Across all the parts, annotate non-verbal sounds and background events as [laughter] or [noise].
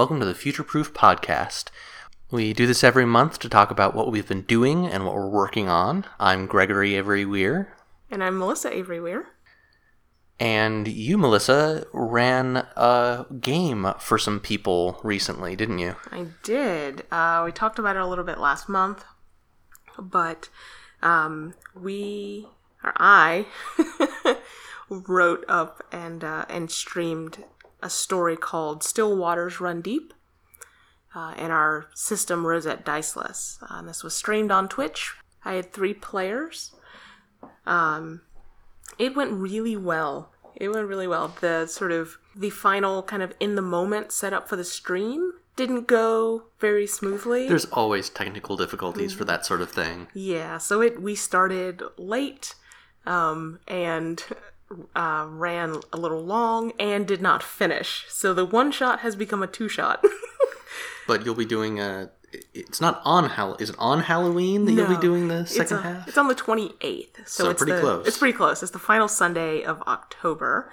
Welcome to the Future Proof Podcast. We do this every month to talk about what we've been doing and what we're working on. I'm Gregory Avery Weir, And I'm Melissa Avery Weir. and you, Melissa, ran a game for some people recently, didn't you? I did. Uh, we talked about it a little bit last month, but um, we, or I, [laughs] wrote up and uh, and streamed a story called "Still Waters Run Deep" uh, in our system Rosette Diceless. Uh, this was streamed on Twitch. I had three players. Um, it went really well. It went really well. The sort of the final kind of in the moment setup for the stream didn't go very smoothly. There's always technical difficulties for that sort of thing. Yeah, so it we started late um, and uh, ran a little long and did not finish. So the one shot has become a two shot. [laughs] But you'll be doing a. It's not on Hall. Is it on Halloween that you'll be doing the it's, second a- half? it's on the 28th. So, So it's pretty the- close. It's pretty close. It's the final Sunday of October.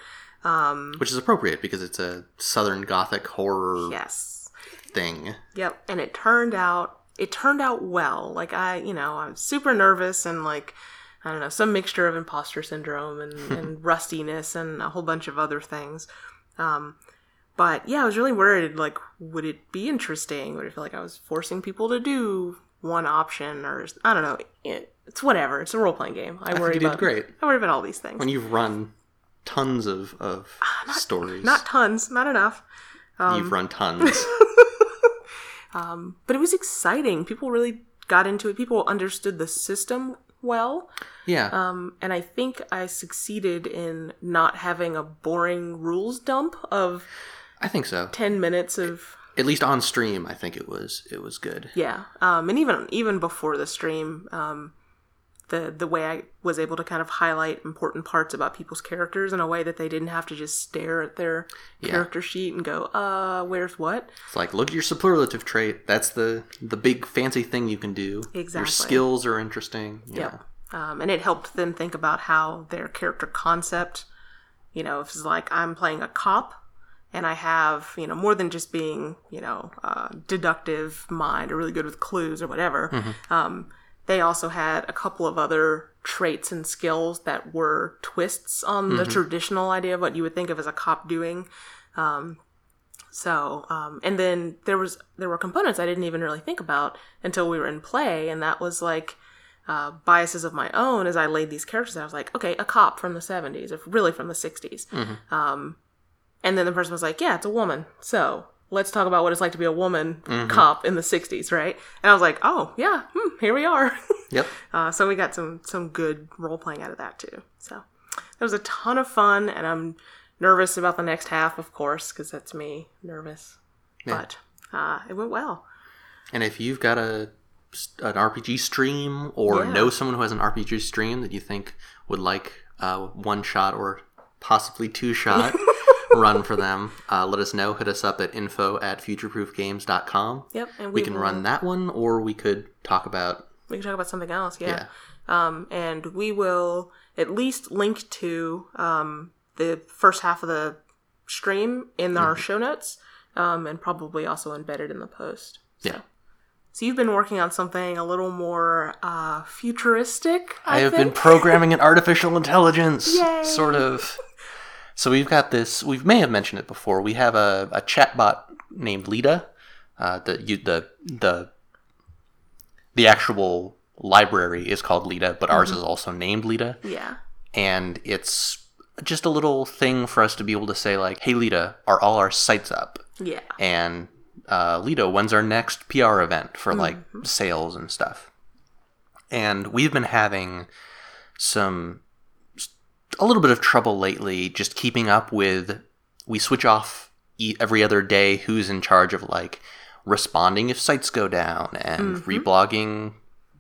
Which is appropriate because it's a Southern Gothic horror Yes. thing. Yep, and it turned out it turned out well. Like I, you know, I'm super nervous and like I don't know, some mixture of imposter syndrome and, [laughs] and rustiness and a whole bunch of other things. Um, but yeah, I was really worried. Like, would it be interesting? Would it feel like I was forcing people to do one option, or I don't know? It, it's whatever. It's a role playing game. I, I worry think you did about great. I worry about all these things. When you've run tons of, of ah, stories. not tons, not enough. Um, you've run tons. [laughs] Um, but it was exciting. People really got into it. People understood the system well. yeah. Um, and I think I succeeded in not having a boring rules dump of I think so. 10 minutes of At least on stream, I think it was it was good. yeah. Um, and even even before the stream, um, the the way I was able to kind of highlight important parts about people's characters in a way that they didn't have to just stare at their character sheet and go, "Uh, where's what?" It's like look at your superlative trait. That's the the big fancy thing you can do. Your skills are interesting. Yeah. Um, and it helped them think about how their character concept, you know, if it's like I'm playing a cop and I have, you know, more than just being, you know, uh, deductive mind or really good with clues or whatever. Um, they also had a couple of other traits and skills that were twists on the traditional idea of what you would think of as a cop doing. Um, so, um, and then there was there were components I didn't even really think about until we were in play, and that was like uh, biases of my own as I laid these characters. out. I was like, okay, a cop from the '70s, or really from the '60s. Um, and then the person was like, yeah, it's a woman. So let's talk about what it's like to be a woman cop in the '60s, right? And I was like, oh yeah, hmm, here we are. [laughs] Yep. Uh, so we got some some good role playing out of that too. So it was a ton of fun, and I'm nervous about the next half, of course, because that's me nervous. But uh, it went well. And if you've got a an RPG stream or Yeah. know someone who has an RPG stream that you think would like uh, one shot or possibly two shot [laughs] run for them, uh, let us know. Hit us up at info at futureproofgames.com. Yep, and We we can will- run that one, or we could talk about We can talk about something else. Yeah. Um, and we will at least link to um, the first half of the stream in our Mm-hmm. show notes, um, and probably also embedded in the post. So. Yeah. So you've been working on something a little more uh, futuristic. I, I have been programming an artificial intelligence, [laughs] Yay. sort of. So we've got this. We may have mentioned it before. We have a, a chatbot named Lita. Uh, the you, the the the actual library is called Lita, but ours is also named Lita, yeah. and it's just a little thing for us to be able to say like, "Hey, Lita, are all our sites up?" Yeah. and uh, Lita, when's our next PR event for like sales and stuff? And we've been having some a little bit of trouble lately, just keeping up with. We switch off every other day. Who's in charge of like responding if sites go down and mm-hmm. reblogging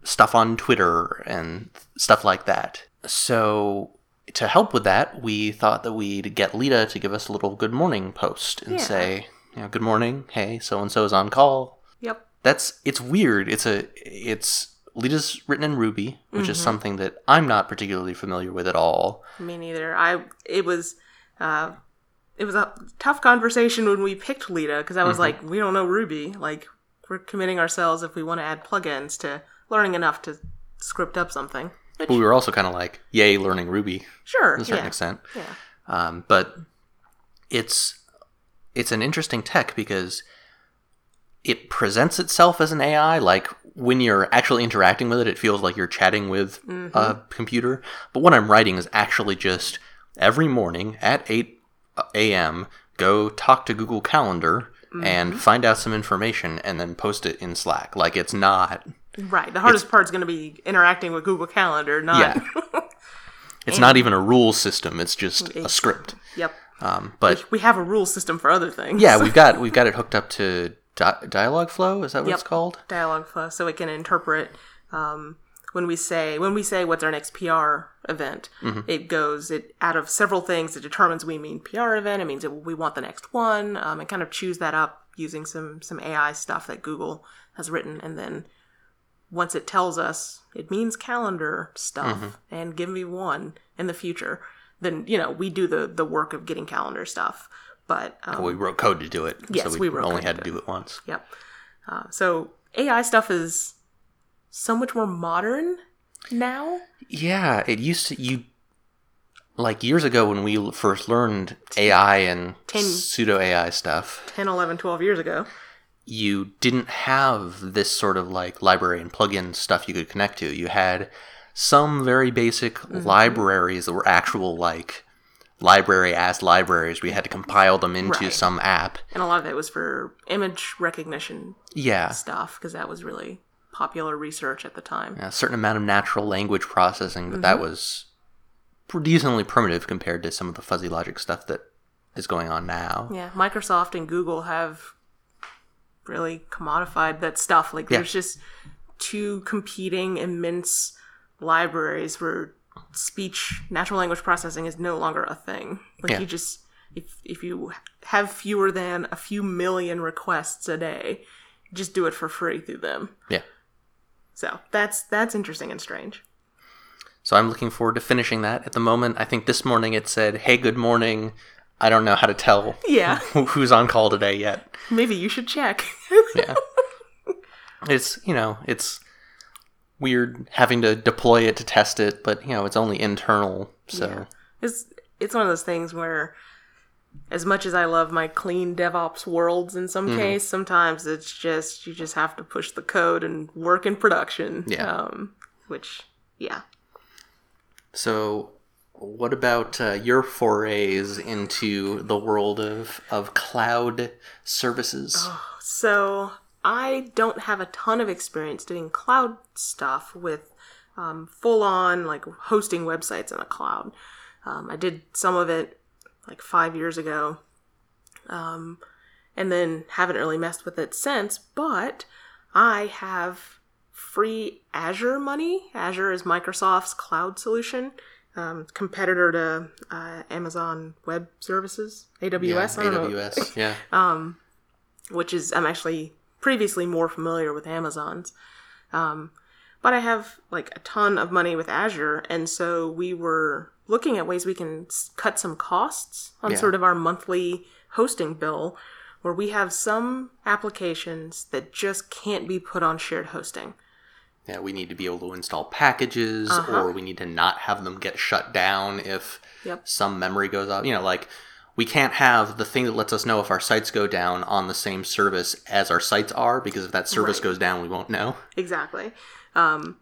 stuff on Twitter and stuff like that. So to help with that, we thought that we'd get Lita to give us a little good morning post and Yeah. say, you know, good morning, hey, so and so is on call. Yep. That's it's weird. It's a it's Lita's written in Ruby, which is something that I'm not particularly familiar with at all. Me neither. I it was uh, it was a tough conversation when we picked Lita because I was like, we don't know Ruby. Like, we're committing ourselves if we want to add plugins to learning enough to script up something. Which, But we were also kind of like, yay, learning Ruby sure, to a certain yeah, extent. yeah, Um, but it's it's an interesting tech because it presents itself as an AI. Like when you're actually interacting with it, it feels like you're chatting with a computer. But what I'm writing is actually just every morning at 8 a.m. go talk to Google Calendar and find out some information and then post it in Slack. Like it's not. right. The hardest part is going to be interacting with Google Calendar, not. Yeah. [laughs] It's not even a rule system. It's just a script. yep. Um, but We have a rule system for other things. Yeah, we've got [laughs] we've got it hooked up to di- Dialogflow. Is that what Yep. it's called? Dialogflow so it can interpret um, when we say when we say what's our next PR event it goes it out of several things it determines we mean PR event it means that we want the next one um, and kind of choose that up using some some AI stuff that Google has written and then once it tells us it means calendar stuff and give me one in the future then you know we do the the work of getting calendar stuff but um, we wrote code to do it, Yes, so we we, wrote only had to do it once. Yep. Uh, so AI stuff is so much more modern now. Yeah, it used to you like years ago when we first learned AI and Ten- pseudo AI stuff. 10, 11, 12 years ago. You didn't have this sort of like library and plugin stuff you could connect to. You had some very basic Mm-hmm. libraries that were actual like library as libraries. We had to compile them into Right. some app. And a lot of it was for image recognition Yeah. stuff because that was really popular research at the time. a certain amount of natural language processing, but that mm-hmm. was decently primitive compared to some of the fuzzy logic stuff that is going on now. Yeah, Microsoft and Google have really commodified that stuff. Like, Yeah. there's just two competing immense libraries where speech, natural language processing is no longer a thing. Like, Yeah. you just, if, if you have fewer than a few million requests a day, just do it for free through them. Yeah. So that's that's interesting and strange. So I'm looking forward to finishing that. At the moment, I think this morning it said, "Hey, good morning." I don't know how to tell Yeah, [laughs] who's on call today yet. maybe you should check. [laughs] Yeah. it's, you know, it's weird having to deploy it to test it, but you know, it's only internal, so It's it's one of those things where, as much as I love my clean DevOps worlds, in some Mm-hmm. case, sometimes it's just you just have to push the code and work in production. Yeah. Um, which, yeah. So, what about uh, your forays into the world of, of cloud services? So I don't have a ton of experience doing cloud stuff with um, full on like hosting websites in the cloud. Um, I did some of it like five years ago, um, and then haven't really messed with it since. But I have free Azure money. Azure is Microsoft's cloud solution. Um, competitor to uh, Amazon Web Services, AWS. I AWS, yeah. [laughs] which is I'm actually previously more familiar with Amazon's. Um, but I have like a ton of money with Azure, and so we were looking at ways we can cut some costs on Yeah. sort of our monthly hosting bill, where we have some applications that just can't be put on shared hosting. Yeah, we need to be able to install packages, Uh-huh. or we need to not have them get shut down if Yep. some memory goes off. You know, like we can't have the thing that lets us know if our sites go down on the same service as our sites are, because if that service Right. goes down, we won't know. Exactly. Um,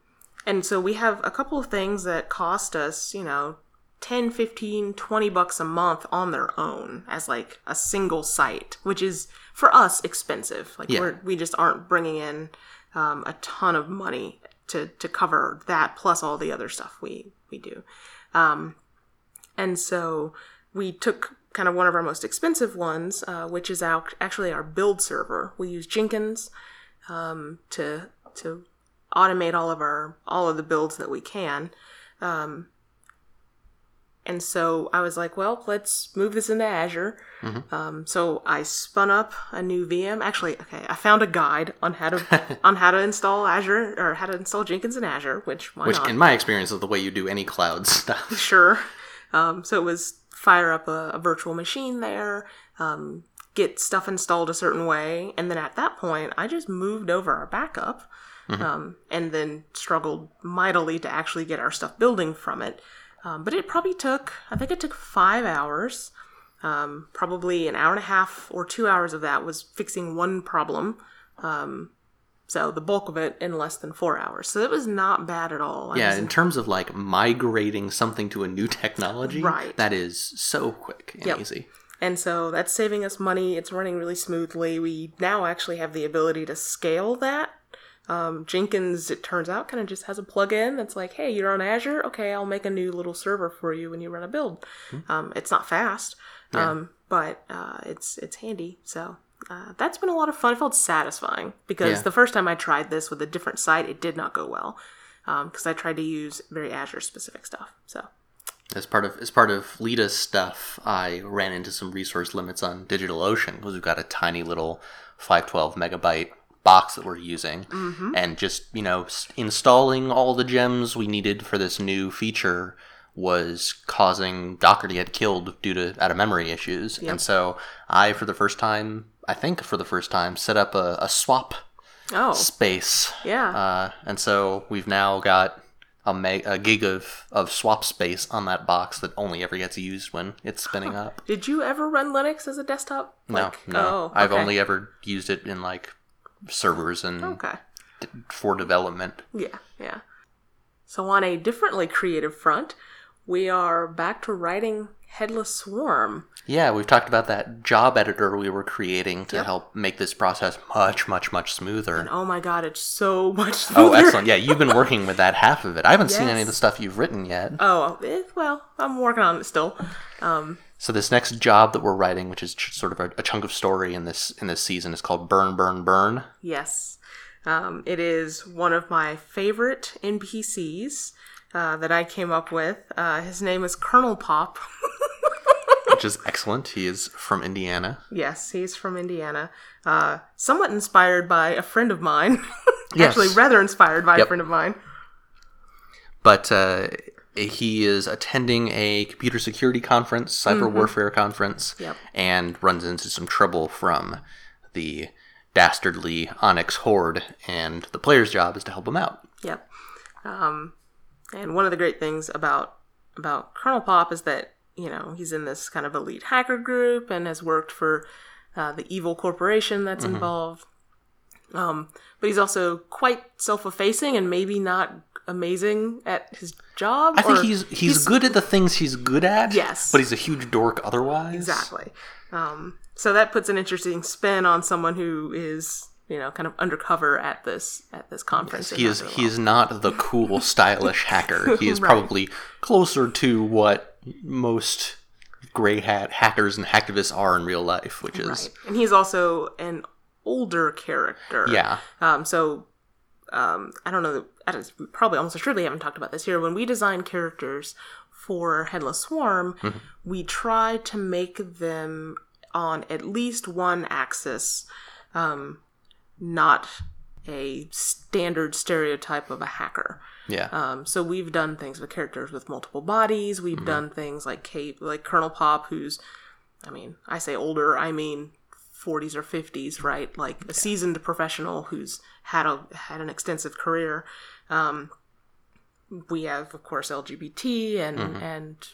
and so we have a couple of things that cost us, you know, 10, 15, 20 bucks a month on their own as like a single site, which is for us expensive. Like Yeah. we're, we just aren't bringing in um, a ton of money to, to cover that plus all the other stuff we, we do. Um, and so we took kind of one of our most expensive ones, uh, which is our, actually our build server. We use Jenkins um, to to automate all of our all of the builds that we can. Um, and so I was like, well, let's move this into Azure. Um, so I spun up a new VM. Actually, okay, I found a guide on how to [laughs] on how to install Azure or how to install Jenkins in Azure, which Which, not? in my experience, is the way you do any cloud [laughs] stuff. sure. Um, so it was fire up a, a virtual machine there, um, get stuff installed a certain way, and then at that point, I just moved over our backup, um, and then struggled mightily to actually get our stuff building from it. Um, but it probably took, I think it took five hours. Um, probably an hour and a half or two hours of that was fixing one problem. Um, so the bulk of it in less than four hours. So it was not bad at all. I Yeah, was- in terms of like migrating something to a new technology, Right. that is so quick and Yep. easy. And so that's saving us money. It's running really smoothly. We now actually have the ability to scale that. Um, Jenkins, it turns out, kind of just has a plugin that's like, hey, you're on Azure? Okay, I'll make a new little server for you when you run a build. Um, it's not fast, um, but uh, it's it's handy. So uh, that's been a lot of fun. It felt satisfying because Yeah. the first time I tried this with a different site, it did not go well because I tried to use very Azure specific stuff. So As part of as part of Lita's stuff, I ran into some resource limits on DigitalOcean because we've got a tiny little 512 megabyte box that we're using, and just you know s- installing all the gems we needed for this new feature was causing Docker to get killed due to out of memory issues, and so I, for the first time, I think for the first time, set up a, a swap oh space yeah. uh, and so we've now got a, meg- a gig of, of swap space on that box that only ever gets used when it's spinning up. Did you ever run Linux as a desktop? No, Like- no. Oh, I've only ever used it in like servers and Okay. d- for development. Yeah, yeah. So on a differently creative front, we are back to writing Headless Swarm. Yeah, we've talked about that job editor we were creating to Yep. help make this process much, much, much smoother. Oh my god, it's so [laughs] much Oh, excellent. Yeah, you've been working with that half of it. I haven't seen any of the stuff you've written yet. Oh, eh, well, I'm working on it still. Um, So this next job that we're writing, which is ch- sort of a, a chunk of story in this in this season, is called Burn, Burn, Burn. yes. Um, it is one of my favorite NPCs uh, that I came up with. Uh, his name is Colonel Pop. [laughs] which is excellent. He is from Indiana. Yes, he's from Indiana. Uh, somewhat inspired by a friend of mine. [laughs] Yes. Actually, rather inspired by Yep. a friend of mine. But uh, he is attending a computer security conference, cyber warfare conference, Yep. and runs into some trouble from the dastardly Onyx horde. And the player's job is to help him out. Yep. Um, and one of the great things about about Colonel Pop is that you know he's in this kind of elite hacker group and has worked for uh, the evil corporation that's Mm-hmm. involved. Um, but he's also quite self-effacing and maybe not amazing at his job. I think or he's, he's good at the things he's good at. Yes. but he's a huge dork otherwise. exactly. Um, so that puts an interesting spin on someone who is you know kind of undercover at this at this conference. and He is he is not the cool, [laughs] stylish hacker. He is Right. probably closer to what most gray hat hackers and hacktivists are in real life, which is Right. And he's also an older character. yeah, Um, so um, I don't know. that- I don't- probably almost assuredly haven't talked about this here. When we design characters for Headless Swarm, Mm-hmm. we try to make them on at least one axis, um, not a standard stereotype of a hacker. yeah. Um, so we've done things with characters with multiple bodies. We've Mm-hmm. done things like Kate, like Colonel Pop, who's, I mean, I say older, I mean 40s or 50s, right? Like a seasoned professional who's had a had an extensive career. Um, we have, of course, LGBT and Mm-hmm. and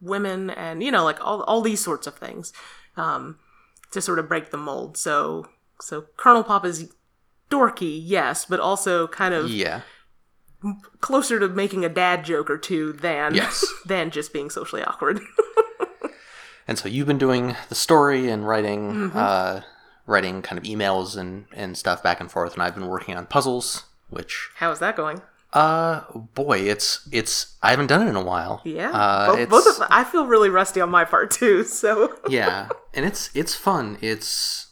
women and you know like all all these sorts of things um, to sort of break the mold. So so Colonel Pop is dorky, yes, but also kind of yeah. closer to making a dad joke or two than Yes. [laughs] than just being socially awkward. [laughs] And so you've been doing the story and writing, Mm-hmm. uh, writing kind of emails and, and stuff back and forth, and I've been working on puzzles, which, How is that going? uh, boy, it's it's I haven't done it in a while. Yeah, uh, both, both of I feel really rusty on my part too. So yeah, [laughs] and it's it's fun. It's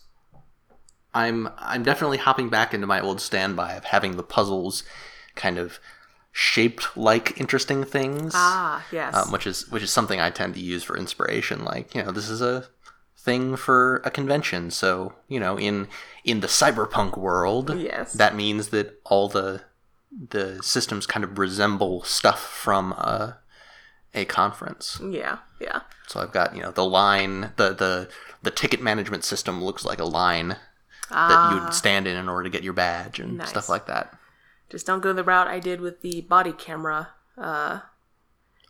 I'm I'm definitely hopping back into my old standby of having the puzzles kind of shaped like interesting things. ah yes, um, which is which is something I tend to use for inspiration. Like you know, this is a thing for a convention, so you know, in in the cyberpunk world, Yes. that means that all the the systems kind of resemble stuff from a a conference. Yeah, yeah. So I've got you know the line, the the the ticket management system looks like a line that you would stand in in order to get your badge and Nice. stuff like that. Just don't go the route I did with the body camera. Uh,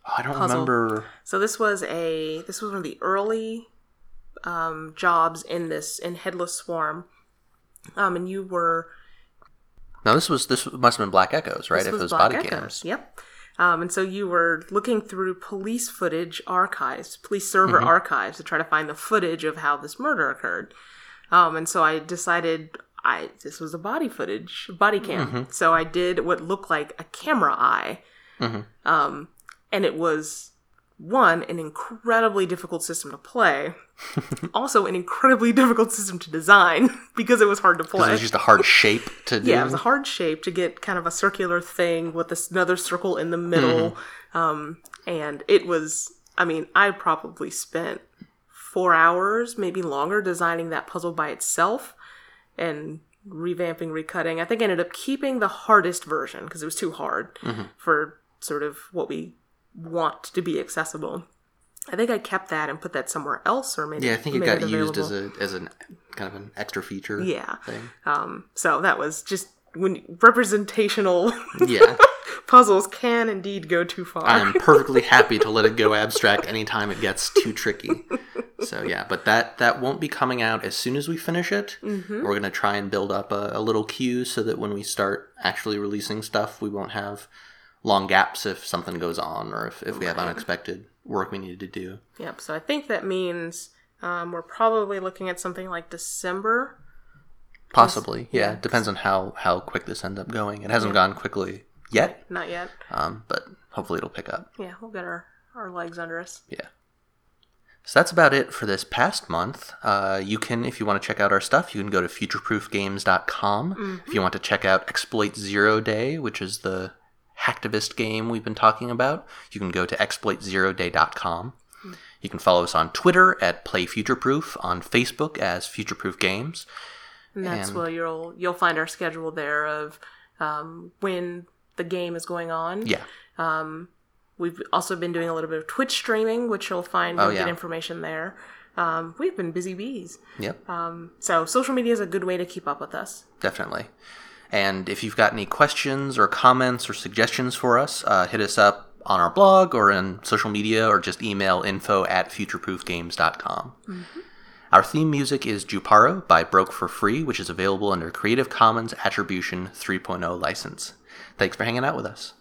Oh, I don't Puzzle. remember. so this was a this was one of the early um, jobs in this in Headless Swarm, um, and you were Now this was this must have been Black Echoes, right? If it was body Echoes. cams. Yep. Um, and so you were looking through police footage archives, police server Mm-hmm. archives, to try to find the footage of how this murder occurred. Um, and so I decided I this was a body footage, body cam. Mm-hmm. So I did what looked like a camera eye. Mhm. Um, and it was one an incredibly difficult system to play, [laughs] also an incredibly difficult system to design [laughs] because it was hard to play. it was just a hard shape to do. Yeah, it was a hard shape to get kind of a circular thing with this another circle in the middle. Um, and it was, I mean, I probably spent four hours, maybe longer, designing that puzzle by itself and revamping, recutting. I think I ended up keeping the hardest version because it was too hard for sort of what we want to be accessible. I think I kept that and put that somewhere else, or maybe yeah, I think it got used as a as an kind of an extra feature. Yeah. Thing. Um, so that was just when representational Yeah. [laughs] puzzles can indeed go too far. I'm perfectly [laughs] happy to let it go abstract anytime it gets too tricky. So yeah, but that that won't be coming out as soon as we finish it. Mm-hmm. We're gonna try and build up a, a little queue so that when we start actually releasing stuff, we won't have long gaps if something goes on or if, if we have unexpected work we need to do. Yep. So I think that means um, we're probably looking at something like December. Possibly, yeah. Depends on how how quick this ends up going. It hasn't gone quickly yet, Not yet. um, but hopefully it'll pick up. Yeah, we'll get our, our legs under us. Yeah. So that's about it for this past month. Uh, you can, if you want to check out our stuff, you can go to futureproofgames.com. If you want to check out Exploit Zero Day, which is the hacktivist game we've been talking about, you can go to exploitzeroday.com. You can follow us on Twitter at PlayFutureProof, on Facebook as Futureproof Games. And that's And- where you'll you'll find our schedule there of um, when the game is going on. Yeah. We've also been doing a little bit of Twitch streaming, which you'll find Oh, you'll get information there. Um, we've been busy bees. Yep. So social media is a good way to keep up with us. Definitely. And if you've got any questions or comments or suggestions for us, uh, hit us up on our blog or in social media or just email info at futureproofgames.com. Our theme music is Juparo by Broke for Free, which is available under Creative Commons Attribution 3.0 license. Thanks for hanging out with us.